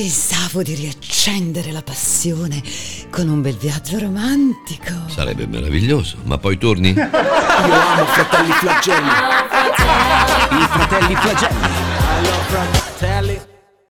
Pensavo di riaccendere la passione con un bel viaggio romantico. Sarebbe meraviglioso, ma poi torni? Io amo fratelli flagelli. I fratelli flagelli.